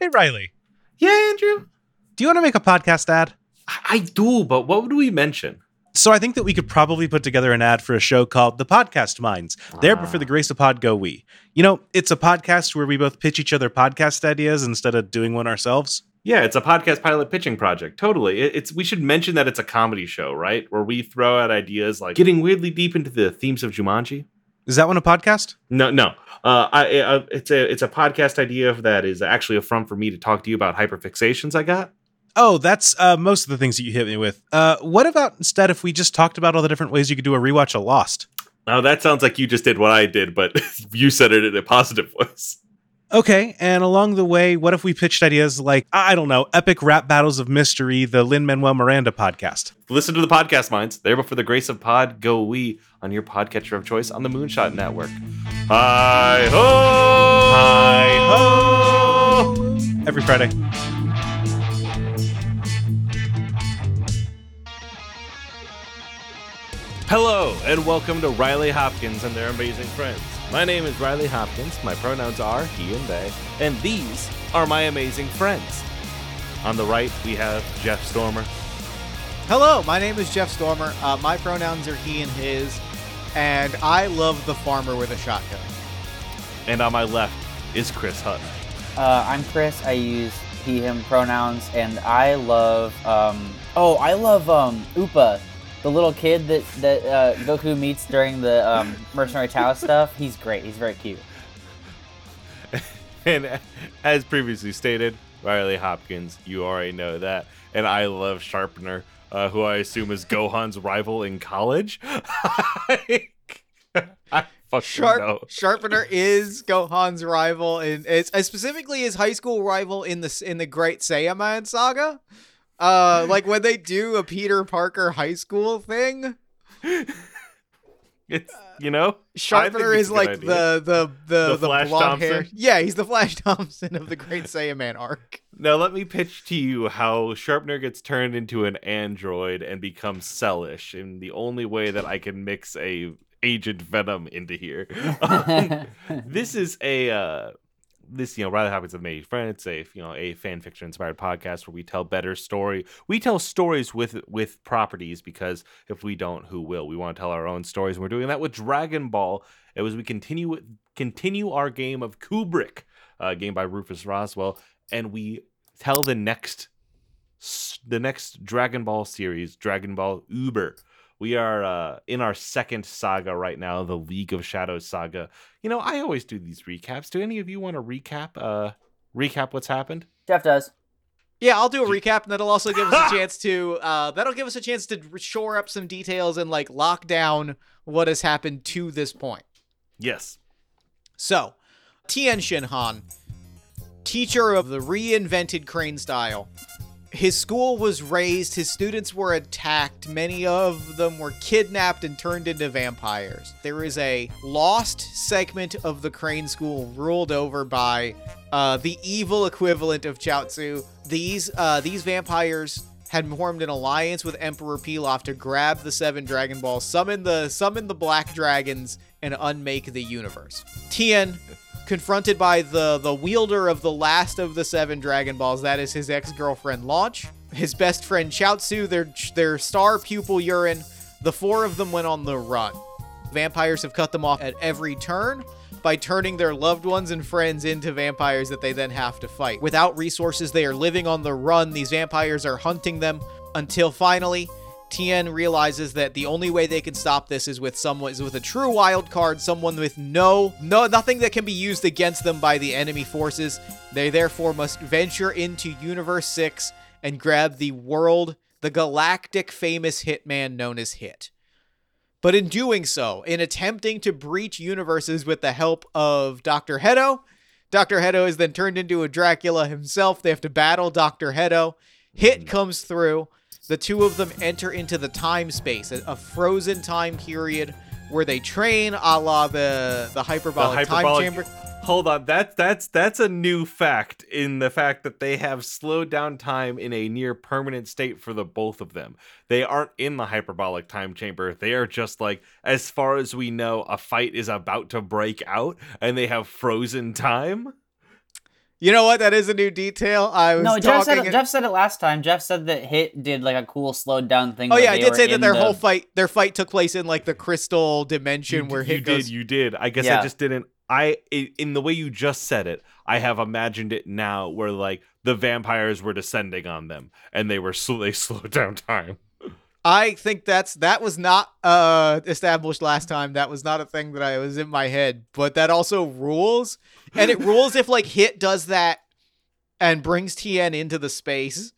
Hey, Riley, Yeah, Andrew. do you want to make a podcast ad? I, do, but what would we mention? So I think that we could probably put together an ad for a show called The Podcast Minds. There, ah. but for the grace of pod, go we. You know, it's a podcast where we both pitch each other podcast ideas instead of doing one ourselves. Yeah, it's a podcast pilot pitching project. Totally. It- it's we should mention that it's a comedy show, right? Where we throw out ideas like getting weirdly deep into the themes of Jumanji. Is that one a podcast? No, no. Uh, I, uh, it's a it's a podcast idea that is actually a front for me to talk to you about hyperfixations I got. Oh, that's uh, most of the things that you hit me with. Uh, what about instead if we just talked about all the different ways you could do a rewatch of Lost? Now that sounds like you just did what I did, but you said it in a positive voice. Okay, and along the way, what if we pitched ideas like, I don't know, epic rap battles of mystery, the Lin Manuel Miranda podcast? Listen to the podcast minds. There, but for the grace of pod, go we on your podcatcher of choice on the Moonshot Network. Hi ho! Hi ho! Every Friday. Hello, and welcome to Riley Hopkins and their amazing friends. My name is Riley Hopkins. My pronouns are he and they, and these are my amazing friends. On the right, we have Jeff Stormer. Hello, my name is Jeff Stormer. Uh, my pronouns are he and his, and I love the farmer with a shotgun. And on my left is Chris Hutton. Uh, I'm Chris. I use he, him pronouns, and I love. Um, oh, I love um, Upa, the little kid that that uh, Goku meets during the um, Mercenary Tao stuff. He's great. He's very cute. And as previously stated, Riley Hopkins, you already know that. And I love Sharpener, uh, who I assume is Gohan's rival in college. I fucking Sharp know. Sharpener is Gohan's rival, and it's uh, specifically his high school rival in the in the Great Saiyaman saga. Uh, like when they do a Peter Parker high school thing, It's, you know, I think Sharpener is like idea. the the the The the, Flash blonde hair. Thompson? Yeah, he's the Flash Thompson of the Great Saiyaman arc. Now let me pitch to you how Sharpener gets turned into an android and becomes sellish, in the only way that I can mix a Agent Venom into here. Um, this is a uh, this you know Riley Hopkins of Made Friend. It's a you know a fan fiction inspired podcast where we tell better story. We tell stories with with properties because if we don't, who will? We want to tell our own stories. And we're doing that with Dragon Ball. It was we continue continue our game of Kubrick, uh, game by Rufus Roswell, and we tell the next the next Dragon Ball series, Dragon Ball Uber. We are uh, in our second saga right now, the League of Shadows saga. You know, I always do these recaps. Do any of you want to recap? Uh, recap what's happened? Jeff does. Yeah, I'll do a recap, and that'll also give us a chance to uh, that'll give us a chance to shore up some details and like lock down what has happened to this point. Yes. So, Tien Shinhan, teacher of the reinvented crane style. His school was razed, his students were attacked, many of them were kidnapped and turned into vampires. There is a lost segment of the crane school ruled over by uh, the evil equivalent of Chaozu. These uh, these vampires had formed an alliance with Emperor Pilaf to grab the seven Dragon Balls, summon the summon the black dragons, and unmake the universe. Tien, confronted by the the wielder of the last of the seven Dragon Balls, that is his ex-girlfriend Launch, his best friend Chaozu, their their star pupil Yurin, the four of them went on the run. Vampires have cut them off at every turn by turning their loved ones and friends into vampires that they then have to fight. Without resources, they are living on the run. These vampires are hunting them until finally Tien realizes that the only way they can stop this is with someone is with a true wild card, someone with no no nothing that can be used against them by the enemy forces. They therefore must venture into Universe 6 and grab the world, the galactic famous hitman known as Hit. But in doing so, in attempting to breach universes with the help of Dr. Hedo, Dr. Hedo is then turned into a Dracula himself. They have to battle Dr. Hedo. Hit mm-hmm. comes through. The two of them enter into the time space, a, a frozen time period where they train a la the, the hyperbolic, time chamber. Hold on, that's that's that's a new fact in the fact that they have slowed down time in a near permanent state for the both of them. They aren't in the hyperbolic time chamber. They are just like, as far as we know, a fight is about to break out, and they have frozen time. You know what? That is a new detail. I was No, Jeff said, talking. it, Jeff said it last time. Jeff said that Hit did like a cool slowed down thing. oh yeah, I did say that their the- whole fight, their fight took place in like the crystal dimension you, where d- you Hit goes. did, you did. I guess Yeah. I just didn't. I i- in the way you just said it, I have imagined it now, where like the vampires were descending on them, and they were sl- they slowed down time. I think that's that was not uh established last time. That was not a thing that I was in my head, but that also rules. And it rules if like Hit does that and brings Tien into the space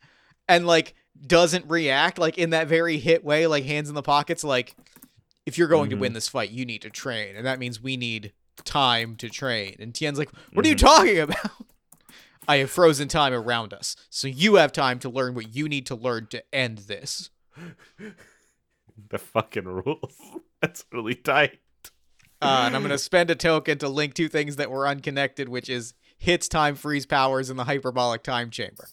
and like doesn't react like in that very hit way, like hands in the pockets, like if you're going Mhm. to win this fight, you need to train. And that means we need time to train. And Tien's like, What are you Mhm. talking about? I have frozen time around us. So you have time to learn what you need to learn to end this. The fucking rules. That's really tight. Uh, and I'm going to spend a token to link two things that were unconnected, which is hits time freeze powers in the hyperbolic time chamber.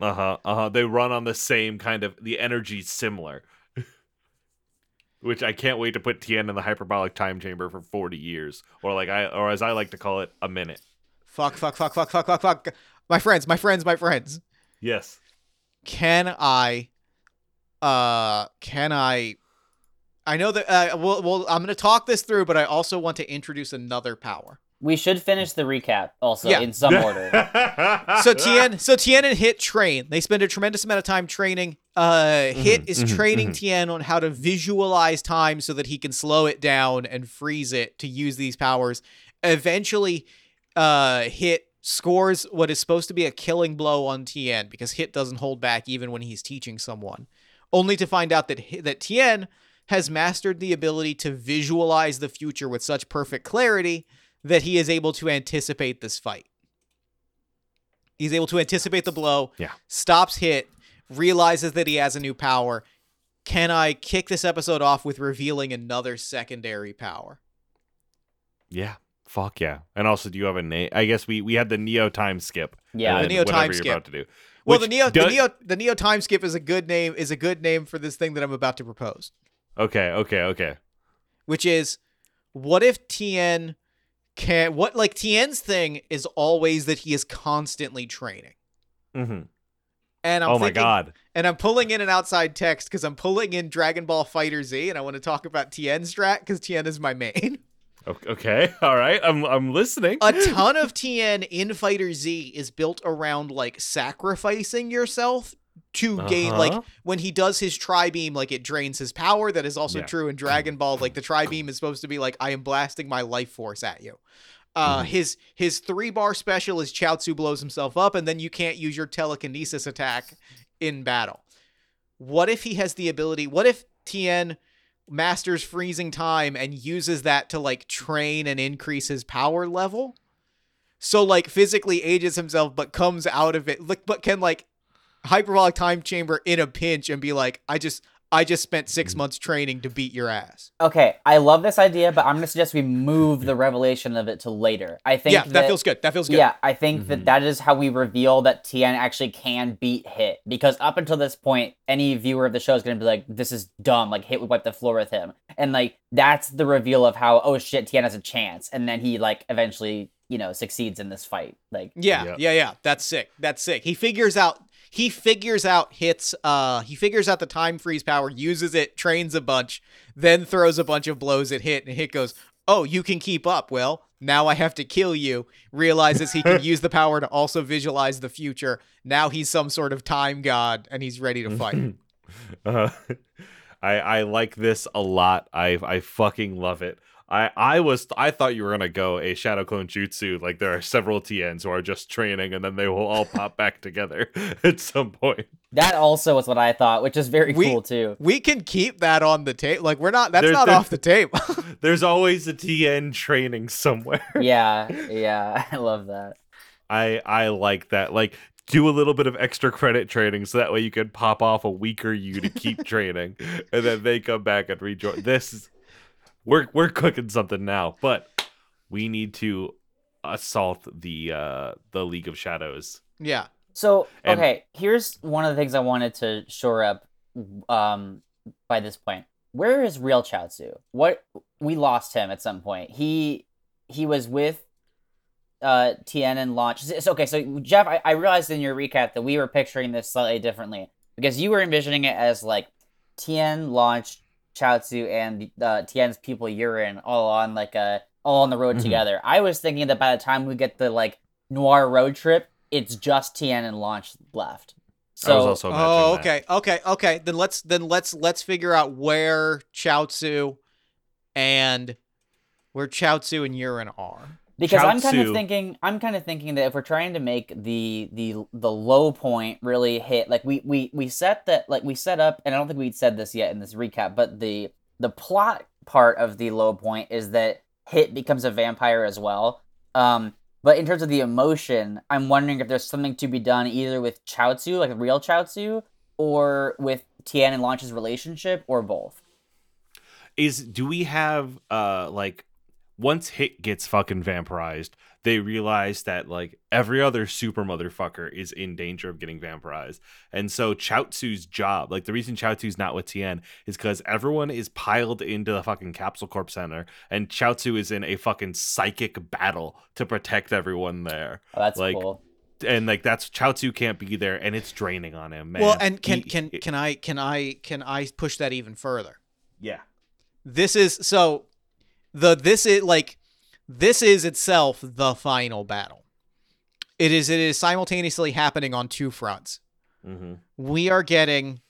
Uh huh. Uh huh. They run on the same kind of. The energy similar. Which I can't wait to put Tien in the hyperbolic time chamber for forty years, or like I, or as I like to call it, a minute. Fuck, fuck, fuck, fuck, fuck, fuck, fuck. My friends, my friends, my friends. Yes. Can I, uh, can I, I know that, uh, well, well I'm going to talk this through, but I also want to introduce another power. We should finish the recap also Yeah. in some order. So Tien, so Tien and Hit train. They spend a tremendous amount of time training. Uh, Hit Mhm, is mhm, training mhm. Tien on how to visualize time so that he can slow it down and freeze it to use these powers. Eventually, uh, Hit scores what is supposed to be a killing blow on Tien because Hit doesn't hold back even when he's teaching someone, only to find out that that Tien has mastered the ability to visualize the future with such perfect clarity that he is able to anticipate this fight. He's able to anticipate the blow, Yeah. stops hit, realizes that he has a new power. Can I kick this episode off with revealing another secondary power? yeah. Fuck yeah. And also, do you have a name? I guess we we had the Neo time skip. Yeah. The Neo time skip. You're about to do. Well, the Neo, the Neo, the Neo time skip is a good name. Is a good name for this thing that I'm about to propose, Okay. Okay. Okay. which is, what if Tien can? What like Tien's thing is always that he is constantly training, hmm and I'm Oh my god. And I'm pulling in an outside text because I'm pulling in Dragon Ball FighterZ, and I want to talk about Tien strat because Tien is my main. Okay. All right. I'm I'm listening. A ton of Tien in FighterZ is built around like sacrificing yourself to gain like Uh-huh. when he does his tri beam, like it drains his power. That is also Yeah. true in Dragon Ball. Like the tri beam is supposed to be like I am blasting my life force at you. Uh, Mhm. his his three bar special is Chaozu blows himself up, and then you can't use your telekinesis attack in battle. What if he has the ability? What if Tien masters freezing time and uses that to like train and increase his power level? So like physically ages himself, but comes out of it, like, but can like hyperbolic time chamber in a pinch and be like, I just I just spent six months training to beat your ass. Okay, I love this idea, but I'm gonna suggest we move the revelation of it to later. I think yeah, that, feels good. That feels good. Yeah, I think Mhm. that that is how we reveal that Tien actually can beat Hit. Because up until this point, any viewer of the show is going to be like, this is dumb. Like, Hit would wipe the floor with him. And, like, that's the reveal of how, oh shit, Tien has a chance. And then he, like, eventually, you know, succeeds in this fight. Like, Yeah, Yep. yeah, yeah. That's sick. That's sick. He figures out he figures out hits uh he figures out the time freeze power, uses it, trains a bunch, then throws a bunch of blows at hit and hit goes, "Oh, you can keep up. Well, now I have to kill you." Realizes he can use the power to also visualize the future. Now he's some sort of time god and he's ready to fight. Uh, I I like this a lot. I I fucking love it. I I was I thought you were gonna go a shadow clone jutsu. Like there are several Tiens who are just training, and then they will all pop back together at some point. that also was what I thought, which is very We- cool, too. we can keep that on the tape. Like we're not that's There- not there- off the tape. There's always a Tien training somewhere. yeah, yeah, I love that. I I like that. Like do a little bit of extra credit training so that way you can pop off a weaker you to keep training, and then they come back and rejoin. This is we're we're cooking something now, but we need to assault the uh the League of Shadows. yeah. So And- okay, here's one of the things I wanted to shore up. Um, by this point, where is real Chaozu? What we lost him at some point. He he was with uh, Tien and launch. It's okay. So Jeff, I, I realized in your recap that we were picturing this slightly differently because you were envisioning it as like Tien launch Chaozu and uh, Tien's people Yurin all on like a all on the road Mhm. together. I was thinking that by the time we get the like noir road trip, it's just Tien and launch left. So I was also imagining Oh, that. okay, okay, okay. Then let's then let's let's figure out where Chaozu and where Chaozu and Yurin are. Because I'm kind of thinking I'm kind of thinking that if we're trying to make the the the low point really hit like we we we set that like we set up and I don't think we'd said this yet in this recap but the the plot part of the low point is that hit becomes a vampire as well. Um but in terms of the emotion I'm wondering if there's something to be done either with Chaozu like a real Chaozu or with Tien and Launch's relationship or both. Is do we have uh like once hit gets fucking vampirized they realize that like every other super motherfucker is in danger of getting vampirized. And so Chaozu's job like the reason Chaozu's not with Tien is because everyone is piled into the fucking capsule corp center and Chaozu is in a fucking psychic battle to protect everyone there. Oh, that's Like, cool. and like that's Chaozu can't be there and it's draining on him man. Well, and can He- can can I can I can I push that even further? yeah. This is so the this is like this is itself the final battle. It is it is simultaneously happening on two fronts. mm-hmm. We are getting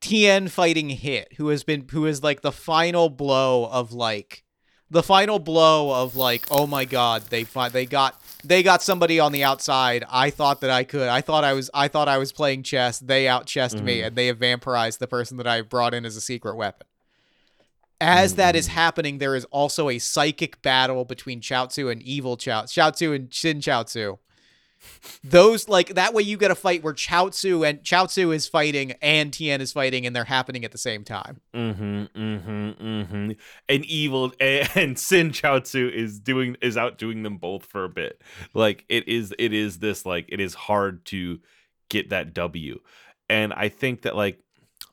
Tien fighting Hit, who has been who is like the final blow of like the final blow of like oh my god they fi- they got they got somebody on the outside. I thought that I could. I thought I was I thought I was playing chess. They out chessed me and they have vampirized the person that I brought in as a secret weapon. As that is Mhm. happening, there is also a psychic battle between Chaozu and evil Chao Chaozu and Shin Chaozu. Those like that way you get a fight where Chaozu and Chaozu is fighting and Tien is fighting and they're happening at the same time. Mm-hmm, mm-hmm, mm-hmm. And evil and Sin Chaozu is doing is outdoing them both for a bit. Like it is it is this like it is hard to get that W. And I think that like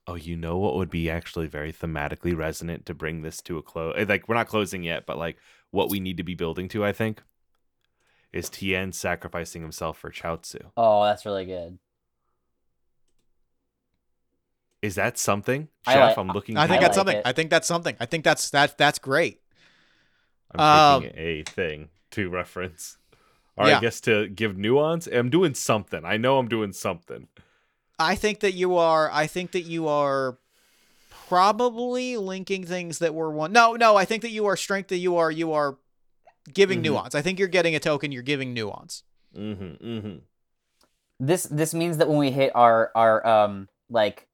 oh, you know what would be actually very thematically resonant to bring this to a close. Like we're not closing yet, but like what we need to be building to, I think, is Tien sacrificing himself for Chaozu. oh that's really good Is that something? I Jeff, like- I'm looking I think I that's like something. it. I think that's something. I think that's that that's great. I'm taking a thing to reference. Or Um, Yeah. I guess to give nuance. I'm doing something. I know I'm doing something. I think that you are. I think that you are probably linking things that were one. No, no. I think that you are strength. That you are. You are giving Mhm. nuance. I think you're getting a token. You're giving nuance. Mm-hmm. Mm-hmm. this this means that when we hit our our um like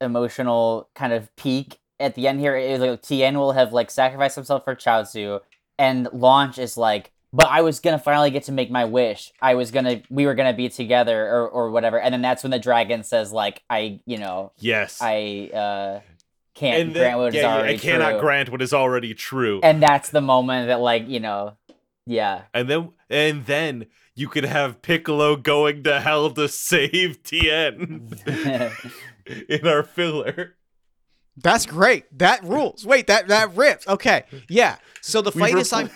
emotional kind of peak at the end here is like Tien will have like sacrificed himself for Chaozu and Launch is like but I was gonna finally get to make my wish. I was gonna we were gonna be together or or whatever. And then that's when the dragon says like I you know Yes. I uh can't and grant then, what is yeah, yeah, already I cannot true. grant what is already true. and that's the moment that like you know yeah And then and then you could have Piccolo going to hell to save Tien in our filler. That's great. That rules. Wait, that that rips. Okay, yeah. So the We fight is repl- sim-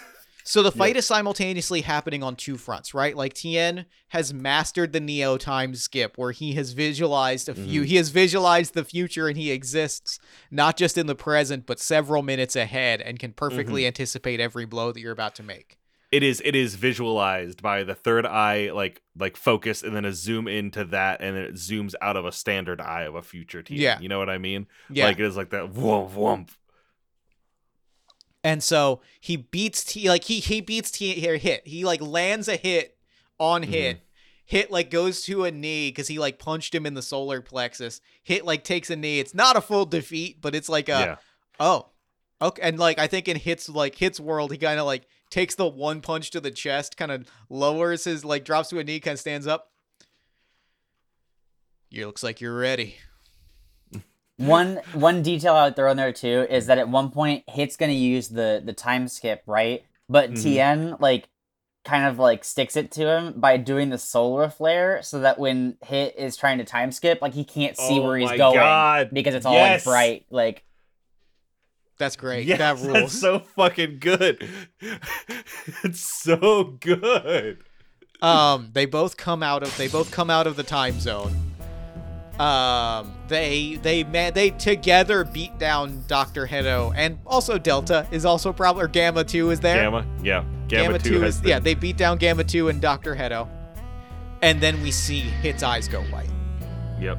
so the fight is simultaneously happening on two fronts, right? Like Tien has mastered the Neo time skip, where he has visualized a few. Mhm. He has visualized the future, and he exists not just in the present, but several minutes ahead, and can perfectly anticipate every blow that you're about to make. it is it is visualized by the third eye like like focus and then a zoom into that and then it zooms out of a standard eye of a future team. Yeah. You know what I mean? Yeah. Like it is like that whoomp whoomp. And so he beats T like he he beats T here hit. He like lands a hit on Mm-hmm. hit. Hit like goes to a knee because he like punched him in the solar plexus. Hit like takes a knee. It's not a full defeat, but it's like a yeah. oh okay. And like I think in hits like hits world, he kind of like takes the one punch to the chest, kind of lowers his like drops to a knee, kind of stands up. You looks like you're ready. One one detail I would throw in there too is that at one point Hit's gonna use the the time skip, right? But Mhm. Tien like kind of like sticks it to him by doing the solar flare so that when Hit is trying to time skip, like he can't see Oh where he's going God. because it's all Yes. like bright. Like That's great. Yes, that That's so fucking good. it's so good. um, they both come out of they both come out of the time zone. Um, they they man they together beat down Doctor Hedo and also Delta is also probably or Gamma Two is there. Gamma, yeah, Gamma, two, has is the- yeah they beat down Gamma Two and Doctor Hedo, and then we see Hit's eyes go white. Yep.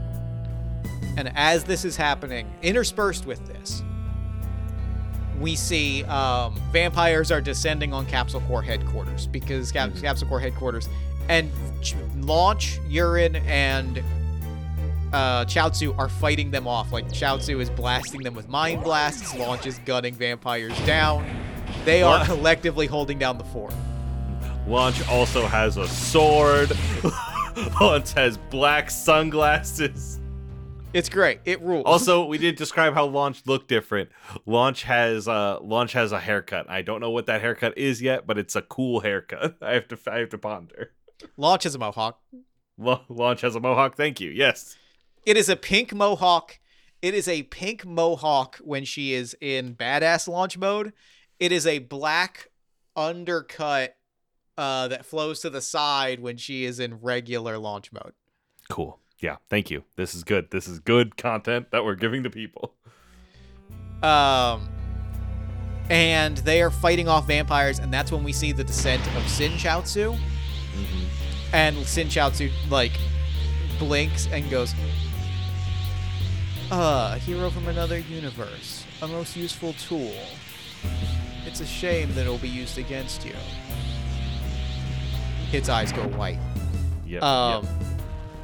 And as this is happening, interspersed with this, we see um, vampires are descending on Capsule Corps headquarters because Cap- Mhm. Capsule Corps headquarters and Launch, Yurin, and uh, Chaozu are fighting them off. Like Chaozu is blasting them with mind blasts. Launch is gunning vampires down. They are What? collectively holding down the fort. Launch also has a sword. Launch has black sunglasses. It's great. It rules. Also, we did describe how Launch looked different. Launch has uh Launch has a haircut. I don't know what that haircut is yet, but it's a cool haircut. I have to I have to ponder. Launch has a mohawk. La- Launch has a mohawk. Thank you. Yes. It is a pink mohawk. It is a pink mohawk when she is in badass launch mode. It is a black undercut uh, that flows to the side when she is in regular launch mode. Cool. Yeah. Thank you. This is good. This is good content that we're giving to people. Um, and they are fighting off vampires, and that's when we see the descent of Sin Chaozu. And Sin Chaozu like blinks and goes, "Uh, a hero from another universe, a most useful tool. It's a shame that it'll be used against you." His eyes go white. Yep. Um, yep.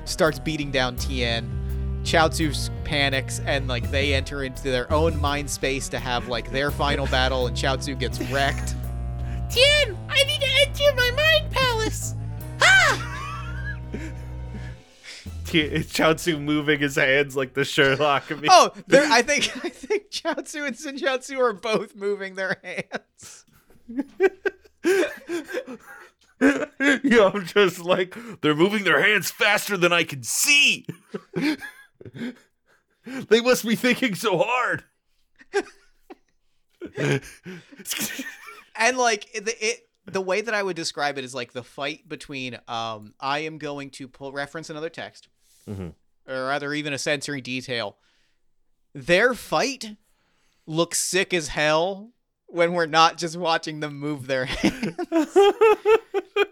starts beating down Tien. Chaozu panics and like they enter into their own mind space to have like their final battle, and Chaozu gets wrecked. Tien, I need to enter my mind palace. T- Chaozu moving his hands like the Sherlock. Meme. Oh! I think I think Chaozu and Sin Chaozu are both moving their hands. yeah, I'm just like they're moving their hands faster than I can see. they must be thinking so hard. And like it, it, the way that I would describe it is like the fight between um, I am going to pull reference another text, Mhm. or rather even a sensory detail. Their fight looks sick as hell when we're not just watching them move their hands.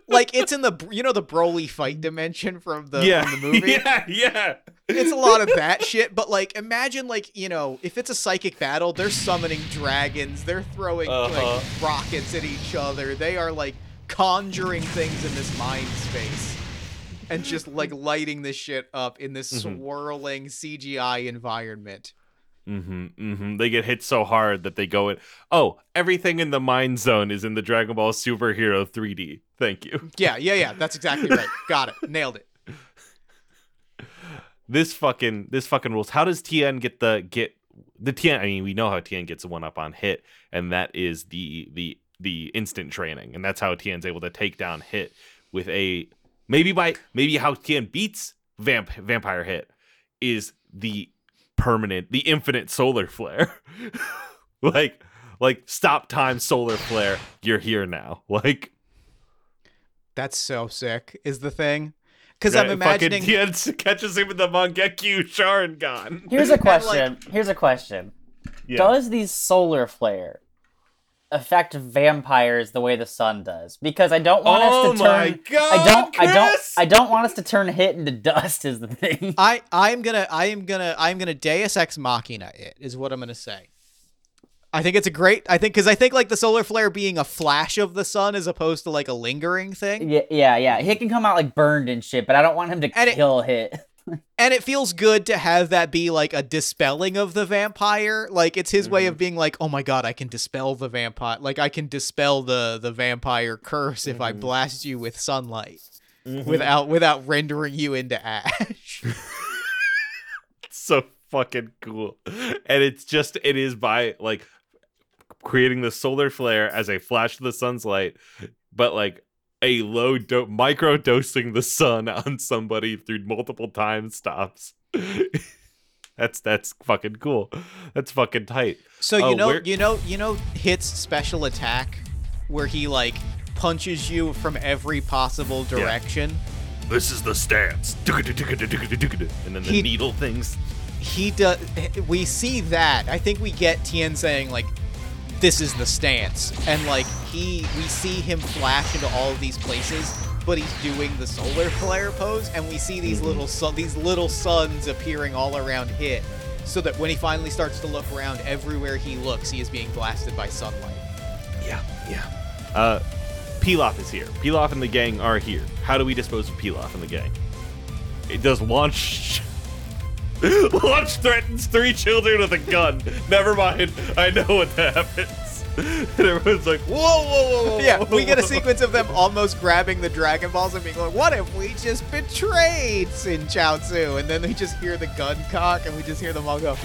like it's in the you know the Broly fight dimension from the yeah, from the movie. yeah, yeah. it's a lot of that shit but like imagine like you know if it's a psychic battle they're summoning dragons they're throwing Uh-huh. like rockets at each other they are like conjuring things in this mind space and just like lighting this shit up in this Mhm. swirling cgi environment Mm-hmm, mm-hmm. They get hit so hard that they go in. Oh, everything in the mind zone is in the Dragon Ball Superhero 3D. Thank you. yeah yeah yeah that's exactly right got it nailed it This fucking this fucking rules. How does Tien get the get the Tien? I mean, we know how Tien gets one up on hit, and that is the the the instant training, and that's how Tien's able to take down hit with a maybe by maybe how Tien beats vamp vampire hit is the permanent, the infinite solar flare. like like stop time solar flare. You're here now. Like that's so sick is the thing because i'm imagining Tien catches him with the Mangekyu Sharingan. Here's a question. Here's a question. Yeah. Does the solar flare affect vampires the way the sun does? Because I don't want Oh us to oh my turn. God, I don't. I don't. I don't want us to turn hit into dust. Is the thing. I I'm gonna I am gonna I'm gonna Deus Ex Machina it is what I'm gonna say. I think it's a great I think because I think like the solar flare being a flash of the sun as opposed to like a lingering thing, Yeah, yeah, yeah. Hit can come out like burned and shit, but I don't want him to And it- kill hit. And it feels good to have that be like a dispelling of the vampire. Like it's his way of being like, oh my god, I can dispel the vampire. Like I can dispel the the vampire curse if I Mhm. blast you with sunlight Mhm. without without rendering you into ash. so fucking cool. And it's just it is by like creating the solar flare as a flash of the sun's light, but like a low do- micro dosing the sun on somebody through multiple time stops. That's that's fucking cool. That's fucking tight. So you Oh, know, where- you know, you know, hits special attack, where he like punches you from every possible direction. This is the stance. And then the He- needle things. He does. We see that. I think we get Tien saying like, "This is the stance," and like he, we see him flash into all of these places, but he's doing the solar flare pose, and we see these little sun, these little suns appearing all around Hit, so that when he finally starts to look around, everywhere he looks, he is being blasted by sunlight. Yeah, yeah. Uh, Pilaf is here. Pilaf and the gang are here. How do we dispose of Pilaf and the gang? It does launch. launch threatens three children with a gun. Never mind. I know what happens. And everyone's like, whoa, whoa, whoa, whoa. Yeah, we get a sequence of them almost grabbing the Dragon Balls and being like, "What if we just betrayed Sin Chao Tzu?" And then we just hear the gun cock, and we just hear them all go.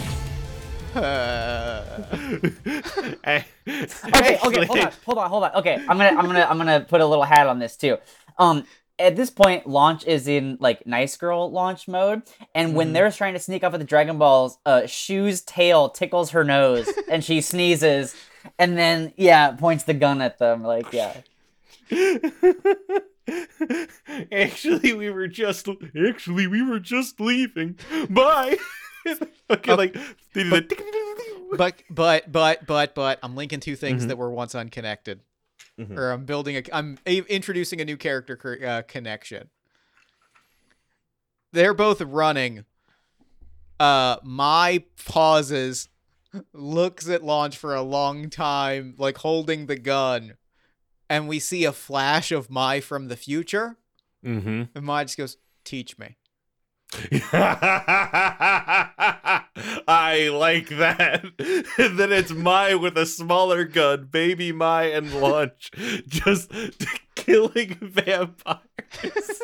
Okay, okay, hold on, hold on, hold on. Okay, I'm gonna, I'm gonna, I'm gonna put a little hat on this too. Um, at this point, launch is in like nice girl launch mode, and when they're trying to sneak off with the Dragon Balls, uh, Shu's tail tickles her nose, and she sneezes, and then yeah, points the gun at them. Like yeah, actually, we were just actually we were just leaving. Bye. okay, Oh, like they do but- the but but but but but I'm linking two things Mhm. that were once unconnected, Mhm. or I'm building a, I'm a- introducing a new character uh, connection. They're both running. Uh, Mai pauses, looks at launch for a long time, like holding the gun, and we see a flash of Mai from the future, Mm-hmm. and Mai just goes, "Teach me." I like that. then it's Mai with a smaller gun, baby Mai and launch, just killing vampires.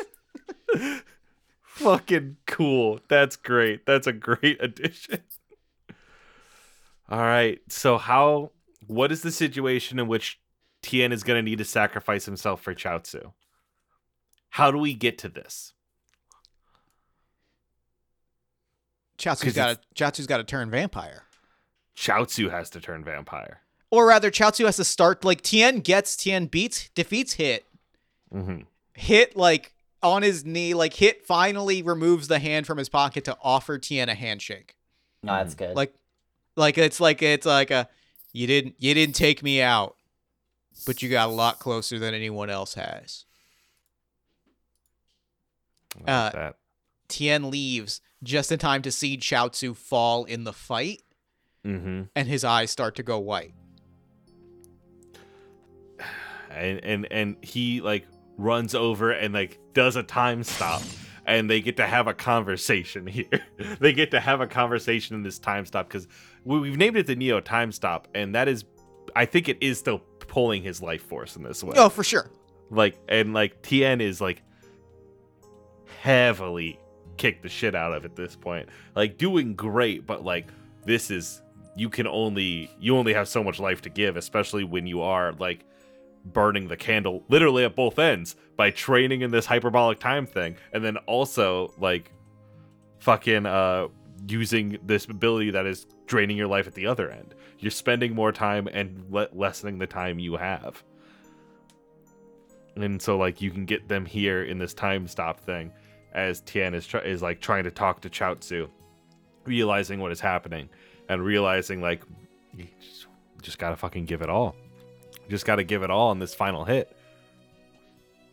Fucking cool. That's great. That's a great addition. All right. So how what is the situation in which Tien is going to need to sacrifice himself for Chaozu? How do we get to this? Chaozu's 'Cause got to Chaozu's got to turn vampire. Chaozu has to turn vampire. Or rather, Chaozu has to start like Tien gets Tien beats defeats Hit. Mm-hmm. Hit like on his knee, like Hit finally removes the hand from his pocket to offer Tien a handshake. no, that's good. Like like it's like it's like a you didn't you didn't take me out, but you got a lot closer than anyone else has. Like Uh, that. Tien leaves just in time to see Chaozu fall in the fight, Mm-hmm. and his eyes start to go white. And and and he like runs over and like does a time stop. And they get to have a conversation here. they get to have a conversation in this time stop because we, we've named it the Neo time stop, and that is, I think it is still pulling his life force in this way. Oh, for sure. like and like Tien is like heavily kicked the shit out of at this point. Like doing great, but like this is you can only you only have so much life to give, especially when you are like burning the candle literally at both ends by training in this hyperbolic time thing and then also like fucking uh using this ability that is draining your life at the other end. You're spending more time and le- lessening the time you have and so like you can get them here in this time stop thing as Tien is try- is like trying to talk to Chaozu, realizing what is happening and realizing like you just, just gotta fucking give it all, you just gotta give it all in this final hit.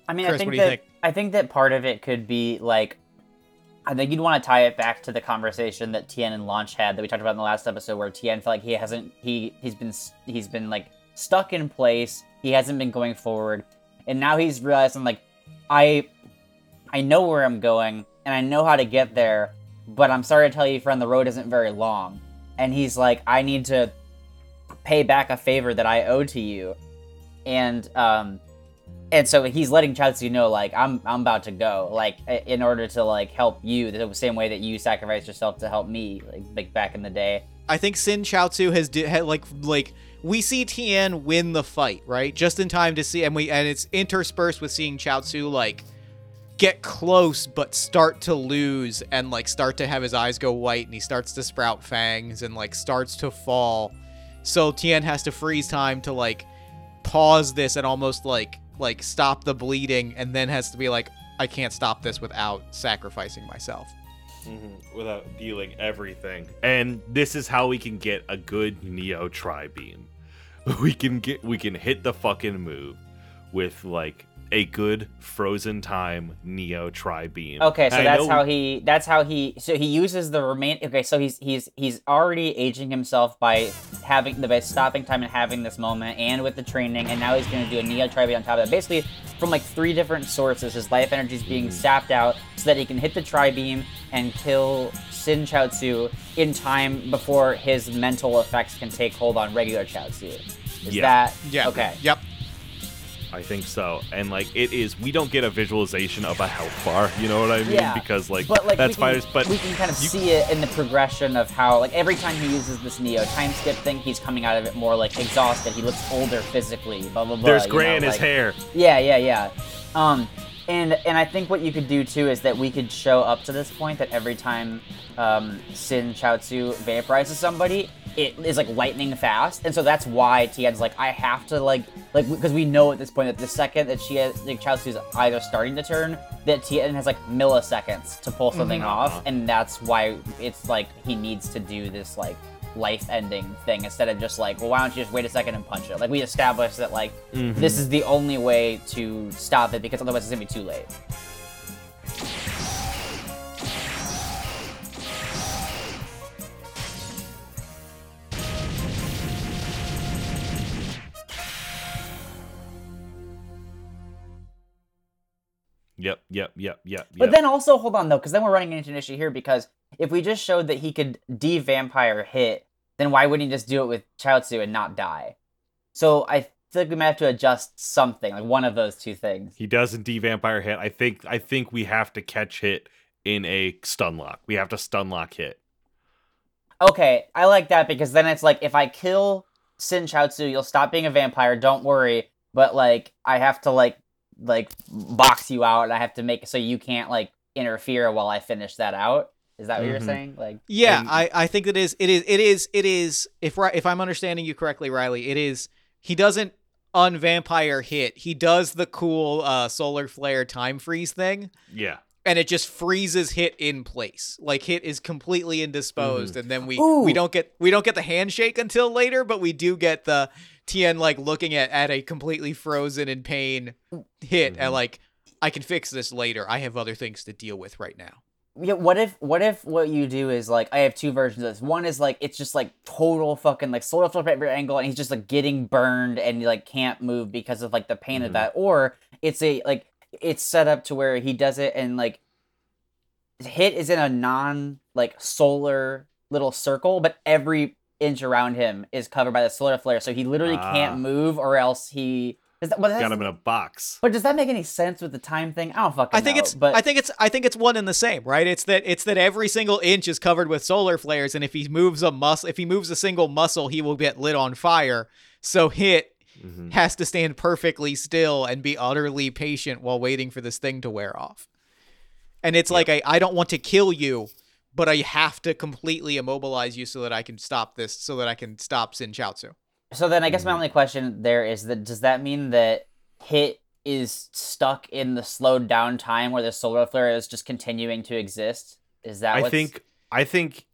I mean, Chris, I think what do you that think? I think that part of it could be like, I think you'd want to tie it back to the conversation that Tien and Launch had that we talked about in the last episode, where Tien felt like he hasn't he he's been he's been like stuck in place. He hasn't been going forward, and now he's realizing like, I I know where I'm going and I know how to get there, but I'm sorry to tell you, friend, the road isn't very long. And he's like, I need to pay back a favor that I owe to you, and um and so he's letting Chaozu know like I'm I'm about to go like in order to like help you the same way that you sacrificed yourself to help me like, back in the day. I think Sin Chaozu has di- like like we see Tien win the fight right just in time to see and we and it's interspersed with seeing Chaozu like get close but start to lose and like start to have his eyes go white and he starts to sprout fangs and like starts to fall. So Tien has to freeze time to like pause this and almost like like stop the bleeding and then has to be like I can't stop this without sacrificing myself. Mhm, Without dealing everything. And this is how we can get a good Neo Tri Beam. We can get we can hit the fucking move with like a good frozen time Neo Tri Beam. Okay, so And that's know- how he. That's how he. So he uses the remain. Okay, so he's he's he's already aging himself by having the by stopping time and having this moment, and with the training, and now he's going to do a neo tri beam on top of that. Basically, from like three different sources, his life energy is Mm-hmm. being sapped out so that he can hit the tri beam and kill Sin Chaozu in time before his mental effects can take hold on regular Chaozu. Is Yeah. that Yeah. okay? Yep. I think so. And like it is we don't get a visualization of a health bar, you know what I mean? Yeah, Because like, but like that's can, fine, but we can kind of you- see it in the progression of how like every time he uses this neo time skip thing he's coming out of it more like exhausted he looks older physically blah blah blah there's gray know, in his hair. yeah yeah yeah um and and i think what you could do too is that we could show up to this point that every time um sin chaozu vaporizes somebody it is like lightning fast. And so that's why tien's like i have to like like because we know at this point that the second that she has like chaozu is either starting to turn that tien has like milliseconds to pull something off. And that's why it's like he needs to do this like life ending thing instead of just like well why don't you just wait a second and punch it like we established that like mm-hmm. this is the only way to stop it because otherwise it's gonna be too late Yep, yep, yep, yep. But yep. then also hold on though, because then we're running into an issue here because if we just showed that he could de-vampire hit, then why wouldn't he just do it with Chaozu and not die? So I feel like we might have to adjust something, like one of those two things. he doesn't de-vampire hit. I think I think we have to catch hit in a stun lock. We have to stun lock hit. Okay, I like that because then it's like if I kill Sin Chaozu, you'll stop being a vampire. Don't worry, but like I have to like like box you out, and I have to make it so you can't like interfere while I finish that out. Is that what you're Mhm. saying? Like, Yeah, And- I, I think it is it is it is it is if Ri- if I'm understanding you correctly, Riley, it is he doesn't unvampire hit. He does the cool uh solar flare time freeze thing Yeah. and it just freezes hit in place. Like hit is completely indisposed and then we Ooh. we don't get we don't get the handshake until later, but we do get the Tien like looking at at a completely frozen in pain hit and Mhm. like I can fix this later. I have other things to deal with right now. Yeah, what if what if what you do is like I have two versions of this. One is like it's just like total fucking like solar every angle and he's just like getting burned and like can't move because of like the pain of Mhm. that. Or it's a like it's set up to where he does it and like hit is in a non like solar little circle, but every inch around him is covered by the solar flare, so he literally Ah. can't move or else he does that, but that's- Got him in a box. but does that make any sense with the time thing? I don't fucking I think know, it's but I think it's I think it's one and the same, right? It's that it's that every single inch is covered with solar flares, and if he moves a muscle, if he moves a single muscle, he will get lit on fire. So hit Mhm. has to stand perfectly still and be utterly patient while waiting for this thing to wear off. And it's like I I don't want to kill you, but I have to completely immobilize you so that I can stop this, so that I can stop Sin Chaozu. So then I guess my Mhm. only question there is that does that mean that hit is stuck in the slowed down time where the solar flare is just continuing to exist? Is that I what's... think I think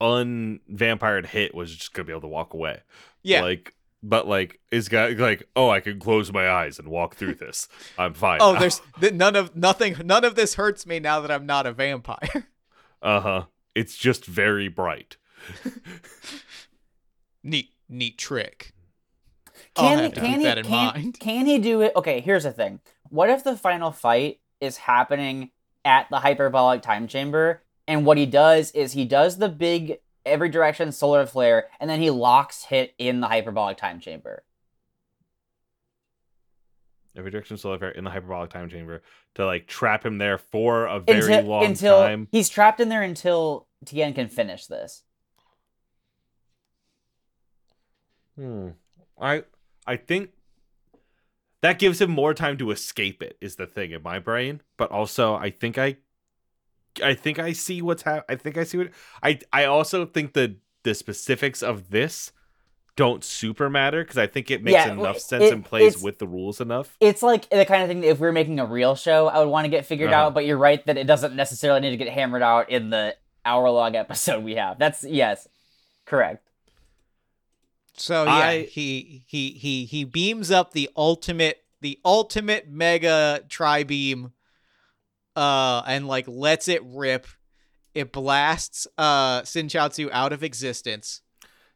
unvampired hit was just gonna be able to walk away. Yeah. Like but like is guy like, oh I can close my eyes and walk through this. I'm fine. Oh, there's th- none of nothing. None of this hurts me now that I'm not a vampire. uh-huh. It's just very bright. neat, neat trick. I'll can have he to can keep he that in can, mind. can he do it? Okay, here's the thing. What if the final fight is happening at the hyperbolic time chamber and what he does is he does the big every direction solar flare and then he locks hit in the hyperbolic time chamber. Every direction solar flare in the hyperbolic time chamber to like trap him there for a very until, long until time. he's trapped in there until Tien can finish this. Hmm. I I think that gives him more time to escape it is the thing in my brain but also i think i i think i see what's hap- i think i see what i i also think the the specifics of this don't super matter because i think it makes Yeah, enough it- sense and plays with the rules enough It's like the kind of thing that if we are making a real show, I would want to get figured Uh-huh. out. But you're right that it doesn't necessarily need to get hammered out in the hour long episode we have. That's yes, correct. So yeah, I- he he he he beams up the ultimate the ultimate mega tri beam uh and like lets it rip. It blasts uh Sinchaotsu out of existence.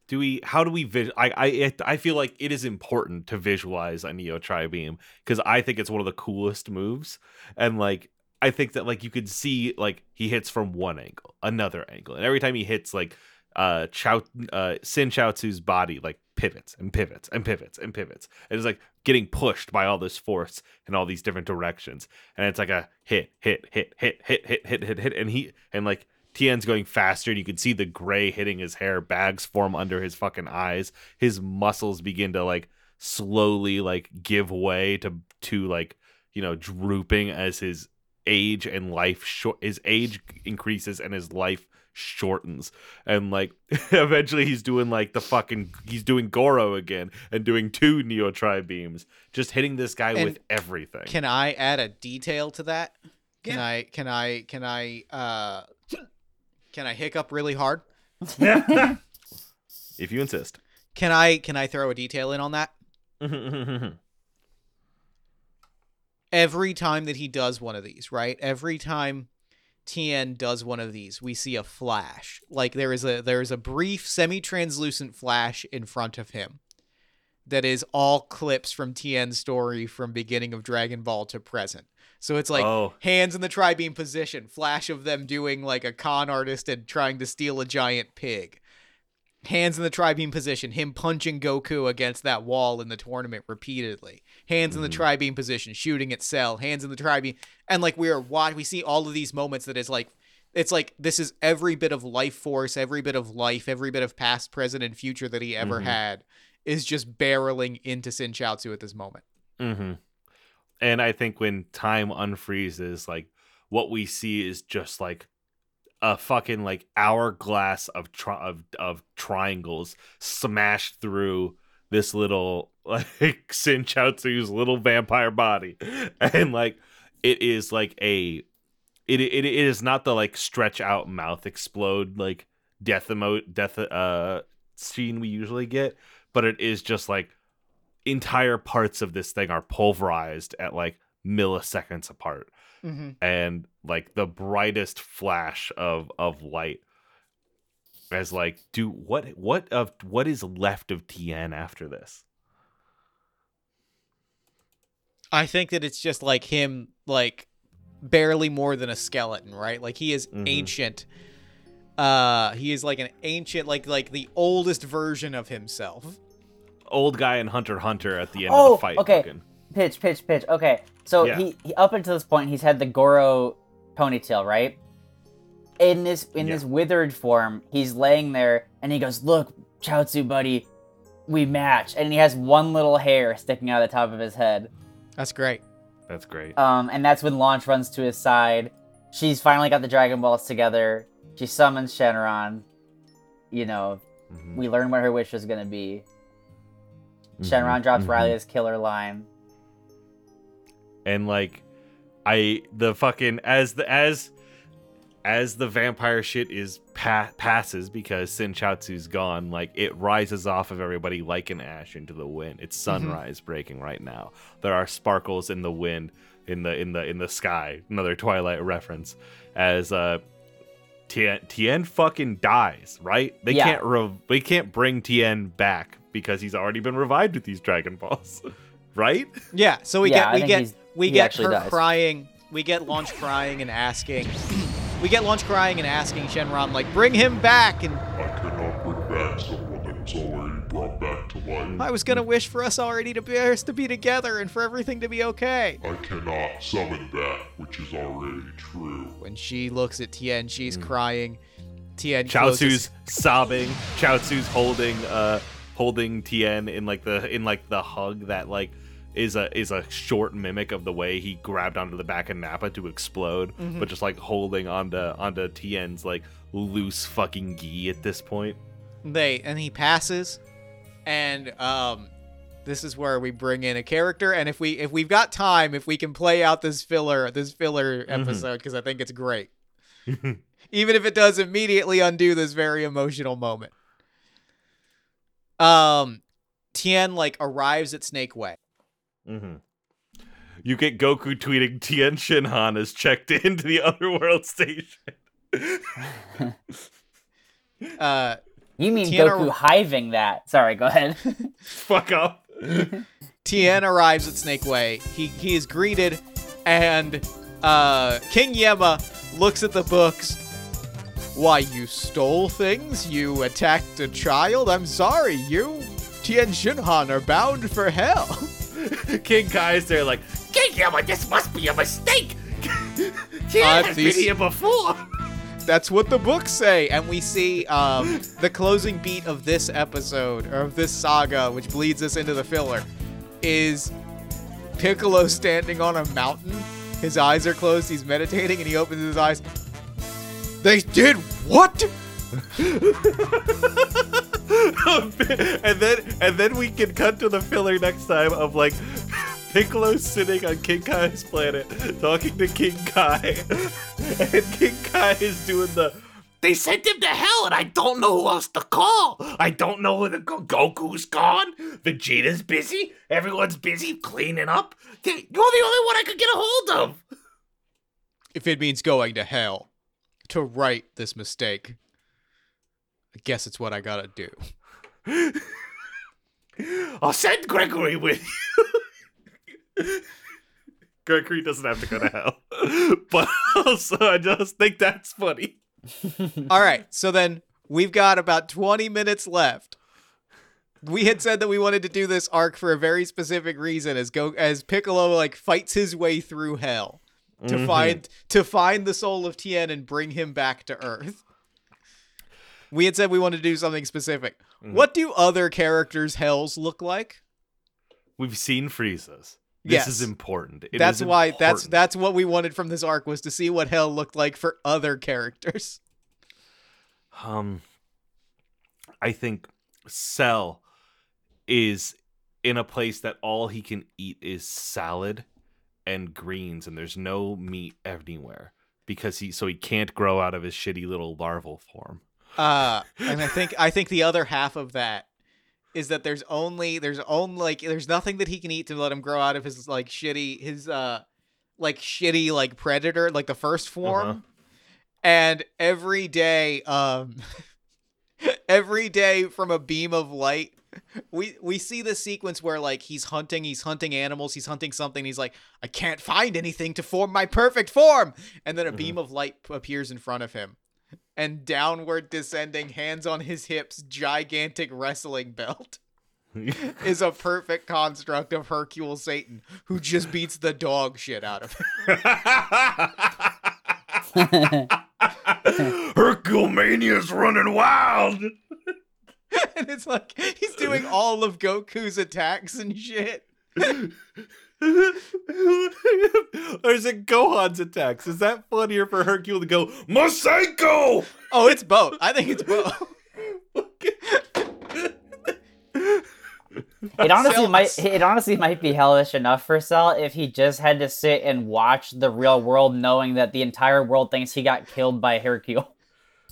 do we how do we vis- I, I I feel like it is important to visualize a neo tri beam because i think it's one of the coolest moves and like i think that like you could see like he hits from one angle another angle and every time he hits like uh Chow uh Sin Chaotsu's body like pivots and pivots and pivots and pivots. And it's like getting pushed by all this force in all these different directions. And it's like a hit, hit, hit, hit, hit, hit, hit, hit, hit. And he and like Tien's going faster and you can see the gray hitting his hair, bags form under his fucking eyes. His muscles begin to like slowly like give way to to like, you know, drooping as his age and life short his age increases and his life shortens and like eventually he's doing like the fucking he's doing Goro again and doing two Neo Tri beams just hitting this guy And with everything Can I add a detail to that? Can Yeah. I can I can I uh can I hiccup really hard? if you insist Can I can I throw a detail in on that? every time that he does one of these, right? Every time Tien does one of these, we see a flash. Like there is a there is a brief semi-translucent flash in front of him that is all clips from Tien's story from beginning of Dragon Ball to present. So it's like oh hands in the tri-beam position, flash of them doing like a con artist and trying to steal a giant pig. Hands in the tri-beam position, him punching Goku against that wall in the tournament repeatedly. Hands in the Mhm. tri-beam position, shooting at Cell. Hands in the tri-beam, and like we are watch, we see all of these moments that is like, it's like this is every bit of life force, every bit of life, every bit of past, present, and future that he ever Mhm. had is just barreling into Sin Chaotsu at this moment. hmm And I think when time unfreezes, like what we see is just like a fucking like hourglass of tri- of of triangles smashed through this little like Sin little vampire body, and like it is like a it it, it is not the like stretch out mouth explode like death emo death uh scene we usually get, but it is just like entire parts of this thing are pulverized at like milliseconds apart Mm-hmm. and like the brightest flash of of light as like do what what of what is left of Tien after this I think that it's just like him, like barely more than a skeleton, right? Like he is Mhm. ancient. Uh, he is like an ancient, like like the oldest version of himself. old guy in Hunter Hunter at the end Oh, of the fight okay. fucking- Pitch, pitch, pitch. Okay, so Yeah. he, he up until this point he's had the Goro ponytail, right? In this in Yeah. this withered form, he's laying there and he goes, "Look, Chaozu, buddy, we match." And he has one little hair sticking out of the top of his head. That's great. that's great Um, and that's when Launch runs to his side. She's finally got the Dragon Balls together. She summons Shenron. You know, Mhm, we learn what her wish is gonna be. mhm, Shenron drops mhm. Riley's killer line. And like i the fucking as the as as the vampire shit is pa- passes because Sin Chaozu's gone, like it rises off of everybody like an ash into the wind. It's sunrise breaking right now. There are sparkles in the wind, in the in the in the sky. Another Twilight reference. As uh, Tien Tien fucking dies, right? They Yeah. can't re- they can't bring Tien back because he's already been revived with these Dragon Balls, right? Yeah. So we Yeah, I get we get he's- we he get actually her does. crying. We get Launch crying and asking. we get Launch crying and asking Shenron like, "Bring him back!" And I cannot bring back someone that was already brought back to life. I was gonna wish for us already to be us to be together and for everything to be okay. I cannot summon that which is already true. When she looks at Tien, she's Mm. crying. Tien Chaozu's closes- sobbing. Chaozu's holding uh holding Tien in like the in like the hug that like is a is a short mimic of the way he grabbed onto the back of Nappa to explode, but just like holding onto onto Tien's like loose fucking gi at this point. They and he passes, and um, this is where we bring in a character. And if we if we've got time, if we can play out this filler this filler episode, because I think it's great, even if it does immediately undo this very emotional moment. Um, Tien like arrives at Snake Way. Mm-hmm. You get Goku tweeting Tien Shinhan is checked into the Otherworld station. Uh, You mean Tiana- Goku hiving that? Sorry, go ahead. Fuck up. Tien arrives at Snake Way. He he is greeted, and uh, King Yemma looks at the books. Why you stole things? You attacked a child? I'm sorry. You, Tien Shinhan, are bound for hell. King Kai's there like, King Yama, this must be a mistake. Tien Uh, has these- been here before. That's what the books say. And we see um, the closing beat of this episode, or of this saga, which bleeds us into the filler, is Piccolo standing on a mountain. His eyes are closed, he's meditating, and he opens his eyes. They did what? and then and then we can cut to the filler next time of like Piccolo sitting on King Kai's planet talking to King Kai, and King Kai is doing the They sent him to hell, and I don't know who else to call. I don't know who to go. Goku's gone. Vegeta's busy. Everyone's busy cleaning up. You're the only one I could get a hold of. If it means going to hell to right this mistake, I guess it's what I gotta do. I'll send Gregory with you. Gregory doesn't have to go to hell, but also I just think that's funny. All right, so then we've got about 20 minutes left. We had said that we wanted to do this arc for a very specific reason as go as Piccolo like fights his way through hell to mm-hmm. find to find the soul of Tien and bring him back to Earth. We had said we wanted to do something specific. What do other characters' hells look like? We've seen Frieza's. This Yes. is important. It that's is why that's that's what we wanted from this arc was to see what hell looked like for other characters. Um, I think Cell is in a place that all he can eat is salad and greens, and there's no meat anywhere because he so he can't grow out of his shitty little larval form. Uh, and I think I think the other half of that is that there's only there's only like there's nothing that he can eat to let him grow out of his like shitty his uh like shitty like predator like the first form. Uh-huh. And every day, um, every day from a beam of light, we we see the sequence where like he's hunting, he's hunting animals, he's hunting something. He's like, I can't find anything to form my perfect form, and then a beam of light appears in front of him, and downward descending, hands on his hips, gigantic wrestling belt. is a perfect construct of Hercule Satan, who just beats the dog shit out of him. Herculemania's running wild. and it's like he's doing all of Goku's attacks and shit. or is it Gohan's attacks? Is that funnier for Hercule to go Masenko? Oh, it's both. I think it's both. It honestly might it honestly might be hellish enough for Cell if he just had to sit and watch the real world knowing that the entire world thinks he got killed by Hercule.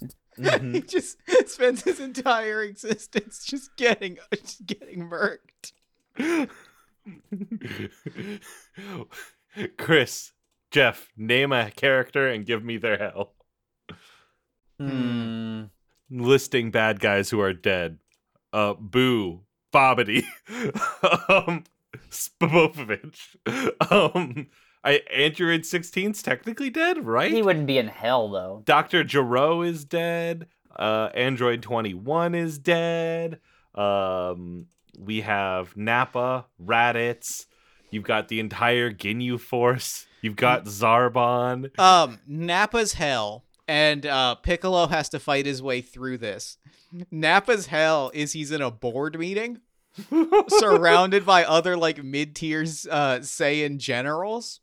he mm-hmm. just spends his entire existence just getting just getting murked. Chris, Jeff, name a character and give me their hell. Hmm. Listing bad guys who are dead. Uh, Boo, Babidi, um, Spopovich. Um, I Android 16's technically dead, right? He wouldn't be in hell though. Dr. Gero is dead. Uh, Android 21 is dead. Um, we have Nappa, Raditz. You've got the entire Ginyu Force. You've got Zarbon. Um, Nappa's hell, and uh, Piccolo has to fight his way through this. Nappa's hell is he's in a board meeting, surrounded by other like mid-tiers uh Saiyan generals.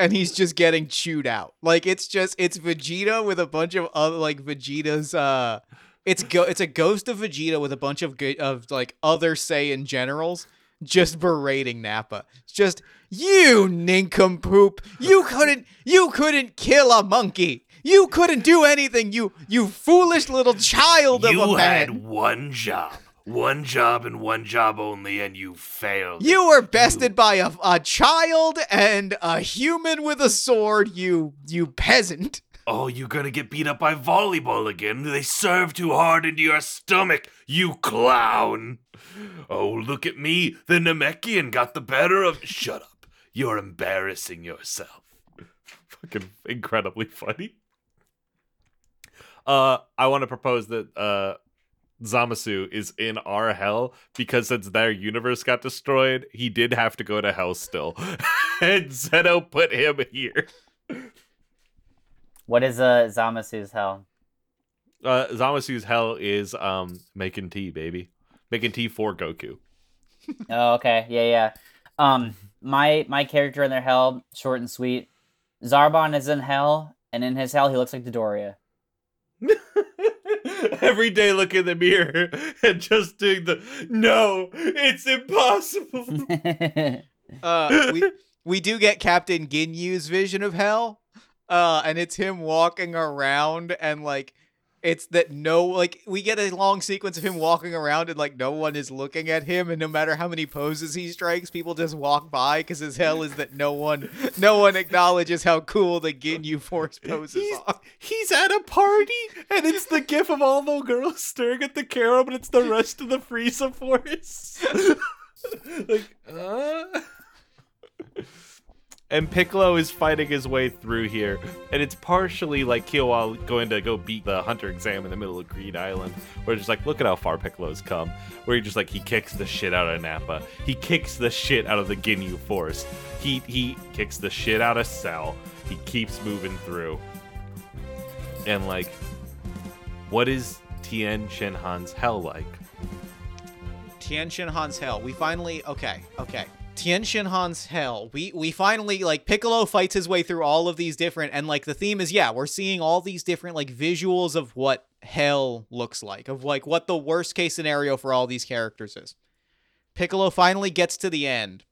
And he's just getting chewed out. Like it's just it's Vegeta with a bunch of other like Vegeta's uh it's go it's a ghost of Vegeta with a bunch of go- of like other Saiyan generals just berating Nappa. It's just you nincompoop. You couldn't you couldn't kill a monkey. You couldn't do anything. You you foolish little child of a man. You had one job. One job and one job only, and you failed. You were bested by a, a child and a human with a sword, you you peasant. Oh, you're gonna get beat up by volleyball again. They serve too hard into your stomach, you clown. Oh, look at me. The Namekian got the better of. Shut up. You're embarrassing yourself. Fucking incredibly funny. Uh, I want to propose that uh, Zamasu is in our hell because since their universe got destroyed, he did have to go to hell still, and Zeno put him here. What is uh, Zamasu's hell? Uh, Zamasu's hell is um making tea, baby, making tea for Goku. Oh, okay. Yeah, yeah. Um, my my character in their hell, short and sweet. Zarbon is in hell, and in his hell, he looks like Dodoria. Every day, look in the mirror and just doing the no, it's impossible. Uh, we we do get Captain Ginyu's vision of hell, uh, and it's him walking around and like it's that no like we get a long sequence of him walking around and like no one is looking at him, and no matter how many poses he strikes, people just walk by because his hell is that no one no one acknowledges how cool the Ginyu Force poses He's, are. he's at a party and it's the gif of all the girls staring at the camera, but it's the rest of the Frieza force. like, uh. And Piccolo is fighting his way through here, and it's partially like Killua going to go beat the Hunter exam in the middle of Greed Island, where it's just like, look at how far Piccolo's come. Where he just like he kicks the shit out of Nappa, he kicks the shit out of the Ginyu Force, he he kicks the shit out of Cell. He keeps moving through, and like, what is Tien Shinhan's hell like? Tien Shinhan's hell. We finally okay, okay. Tien Shinhan's hell. We we finally like Piccolo fights his way through all of these different and like the theme is yeah, we're seeing all these different like visuals of what hell looks like, of like what the worst case scenario for all these characters is. Piccolo finally gets to the end.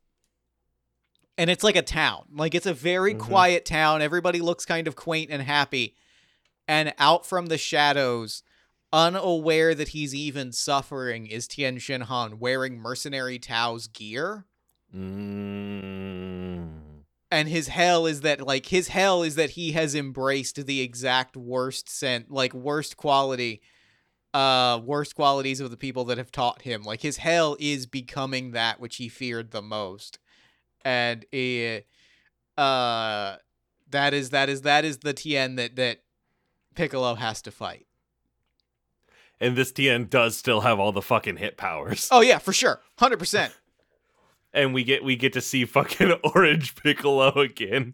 And it's like a town. Like it's a very Mhm. quiet town. Everybody looks kind of quaint and happy. And out from the shadows, unaware that he's even suffering, is Tien Shinhan wearing Mercenary Tao's gear. Mm. And his hell is that like his hell is that he has embraced the exact worst scent, like worst quality, uh, worst qualities of the people that have taught him. Like his hell is becoming that which he feared the most, and it, uh, that is that is that is the Tien that that Piccolo has to fight. And this Tien does still have all the fucking hit powers. Oh yeah, for sure, hundred percent. And we get we get to see fucking orange piccolo again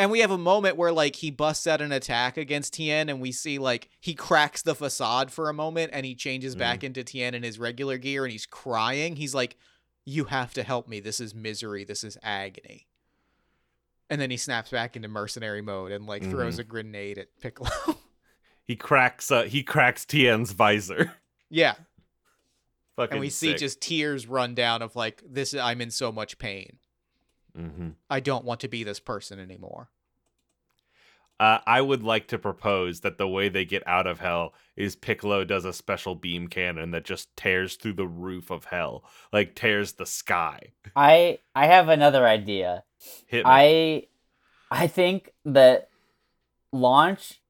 And we have a moment where like he busts out an attack against Tien, and we see like he cracks the facade for a moment, and he changes back into Tien in his regular gear, and he's crying. He's like, "You have to help me. This is misery. This is agony." And then he snaps back into mercenary mode and like throws a grenade at Piccolo. he cracks uh he cracks tien's visor yeah, fucking and we see just tears run down of like, "This I'm in so much pain. Mhm. I don't want to be this person anymore." uh, i would like to propose that the way they get out of hell is piccolo does a special beam cannon that just tears through the roof of hell like tears the sky I I have another idea. hit me. I I think that Launch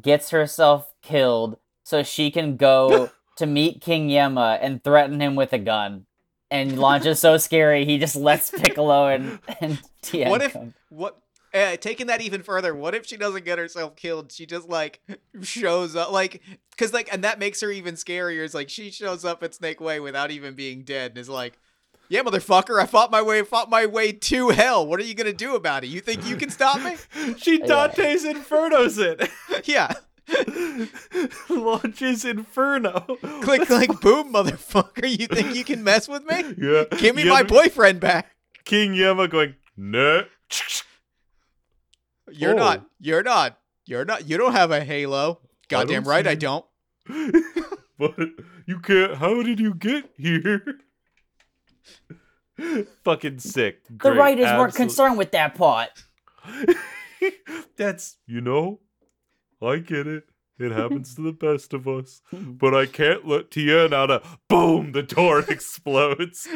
gets herself killed so she can go to meet King Yemma and threaten him with a gun. And Launch is so scary, he just lets Piccolo and, and Tien What if- come. What? Uh, taking that even further, what if she doesn't get herself killed? She just like shows up, like, cause like, and that makes her even scarier. Is like she shows up at Snake Way without even being dead, and is like, "Yeah, motherfucker, I fought my way, fought my way to hell. What are you gonna do about it? You think you can stop me? she dante's infernos it yeah, launches Inferno. click, click, boom, motherfucker. You think you can mess with me? Yeah. Give me my boyfriend back. King Yama going, no. You're Oh. not. You're not. You're not. You don't have a halo. Goddamn don't right, I don't. but you can't. How did you get here? Fucking sick. The Great. writers weren't concerned with that part. That's you know, I get it. It happens to the best of us. But I can't let Tien out of boom, the door explodes.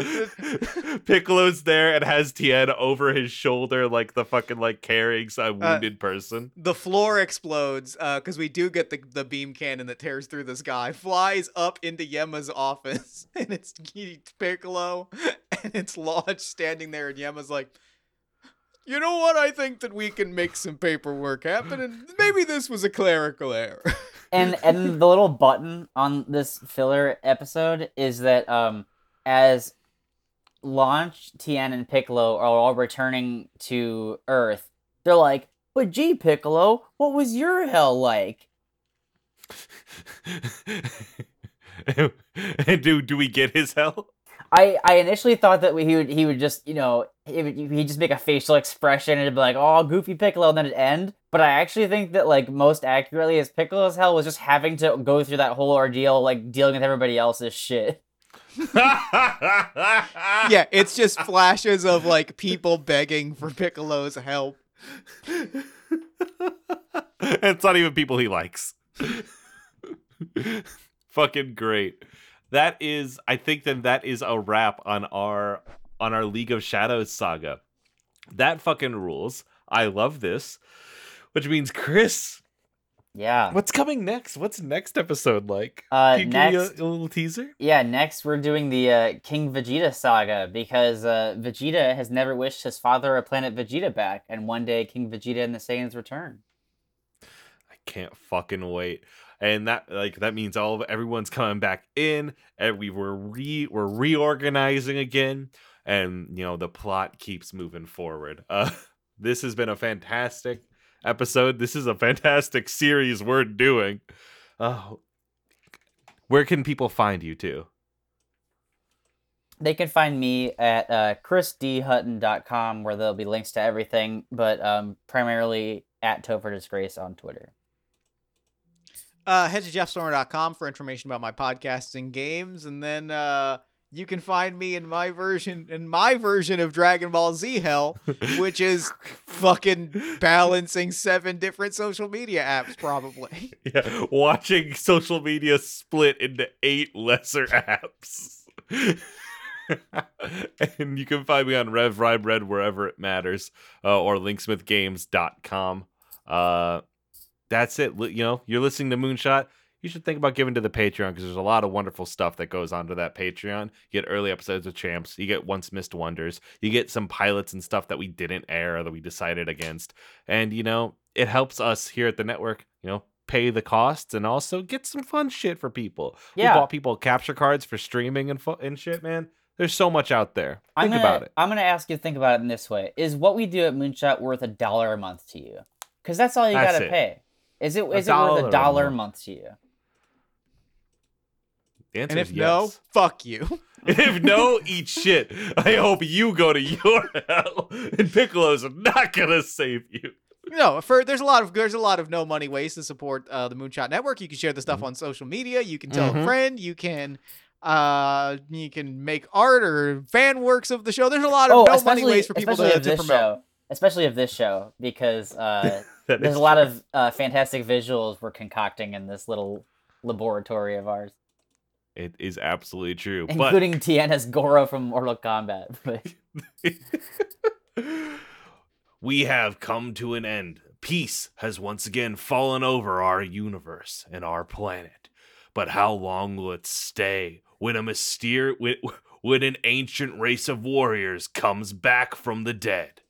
Piccolo's there and has Tien over his shoulder like the fucking like carrying some uh, wounded person. The floor explodes uh, because we do get the, the beam cannon that tears through the sky, flies up into Yemma's office, and it's Piccolo, and it's Lodge standing there, and Yemma's like, you know what? I think that we can make some paperwork happen, and maybe this was a clerical error. and and the little button on this filler episode is that um as launch tien and piccolo are all returning to earth they're like but gee piccolo what was your hell like and do do we get his hell? I i initially thought that he would he would just you know he would he'd just make a facial expression and it'd be like oh goofy piccolo and then it'd end but i actually think that like most accurately his piccolo's hell was just having to go through that whole ordeal like dealing with everybody else's shit yeah, it's just flashes of like people begging for Piccolo's help. it's not even people he likes. Fucking great. That is I think then that is a wrap on our on our League of Shadows saga. That fucking rules. I love this. Which means Chris, yeah what's coming next? What's next episode like? Uh, Can you give me next- a, a little teaser? Yeah, next we're doing the uh, King Vegeta saga because uh, Vegeta has never wished his father or planet Vegeta back, and one day King Vegeta and the Saiyans return. I can't fucking wait. And that like that means all of everyone's coming back in and we were re we're reorganizing again and you know the plot keeps moving forward. Uh this has been a fantastic episode. This is a fantastic series we're doing. Uh, where can people find you too? They can find me at uh, chrisdhutton.com where there'll be links to everything, but um, primarily at Topher Disgrace on Twitter. Uh, head to jeffstormer.com for information about my podcasts and games, and then uh, you can find me in my version in my version of Dragon Ball Z Hell, which is fucking balancing seven different social media apps, probably. yeah, watching social media split into eight lesser apps. and you can find me on Rev Rye Bread wherever it matters, uh, or linksmithgames.com. Uh, that's it. You know, you're listening to Moonshot. You should think about giving to the Patreon because there's a lot of wonderful stuff that goes onto that Patreon. You get early episodes of Champs. You get Once Missed Wonders. You get some pilots and stuff that we didn't air or that we decided against. And, you know, it helps us here at the network, you know, pay the costs and also get some fun shit for people. Yeah. We bought people capture cards for streaming and, fu- and shit, man. There's so much out there. I'm Think gonna, about it. I'm gonna ask you to think about it in this way: Is what we do at Moonshot worth a dollar a month to you? Because that's all you gotta it. pay. Is it is A is it worth dollar a a dollar a month. month to you? The answer and is if no, fuck you. if no, eat shit. I hope you go to your hell, and Piccolo's not gonna save you. No, for there's a lot of there's a lot of no money ways to support uh, the Moonshot Network. You can share the Mm-hmm. stuff on social media. You can tell Mhm. a friend. You can uh you can make art or fan works of the show. There's a lot of Oh, no money ways for people to, to promote. show, especially of this show, because uh, That there's a lot of uh, fantastic visuals we're concocting in this little laboratory of ours, It is absolutely true. including Tiana's Goro from Mortal Kombat. But we have come to an end. Peace has once again fallen over our universe and our planet. But how long will it stay when a myster- when, when an ancient race of warriors comes back from the dead?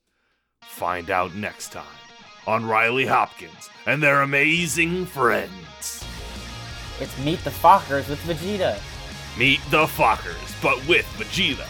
Find out next time on Riley Hopkins and their amazing friends. it's Meet the Fockers with Vegeta. Meet the Fockers, but with Vegeta.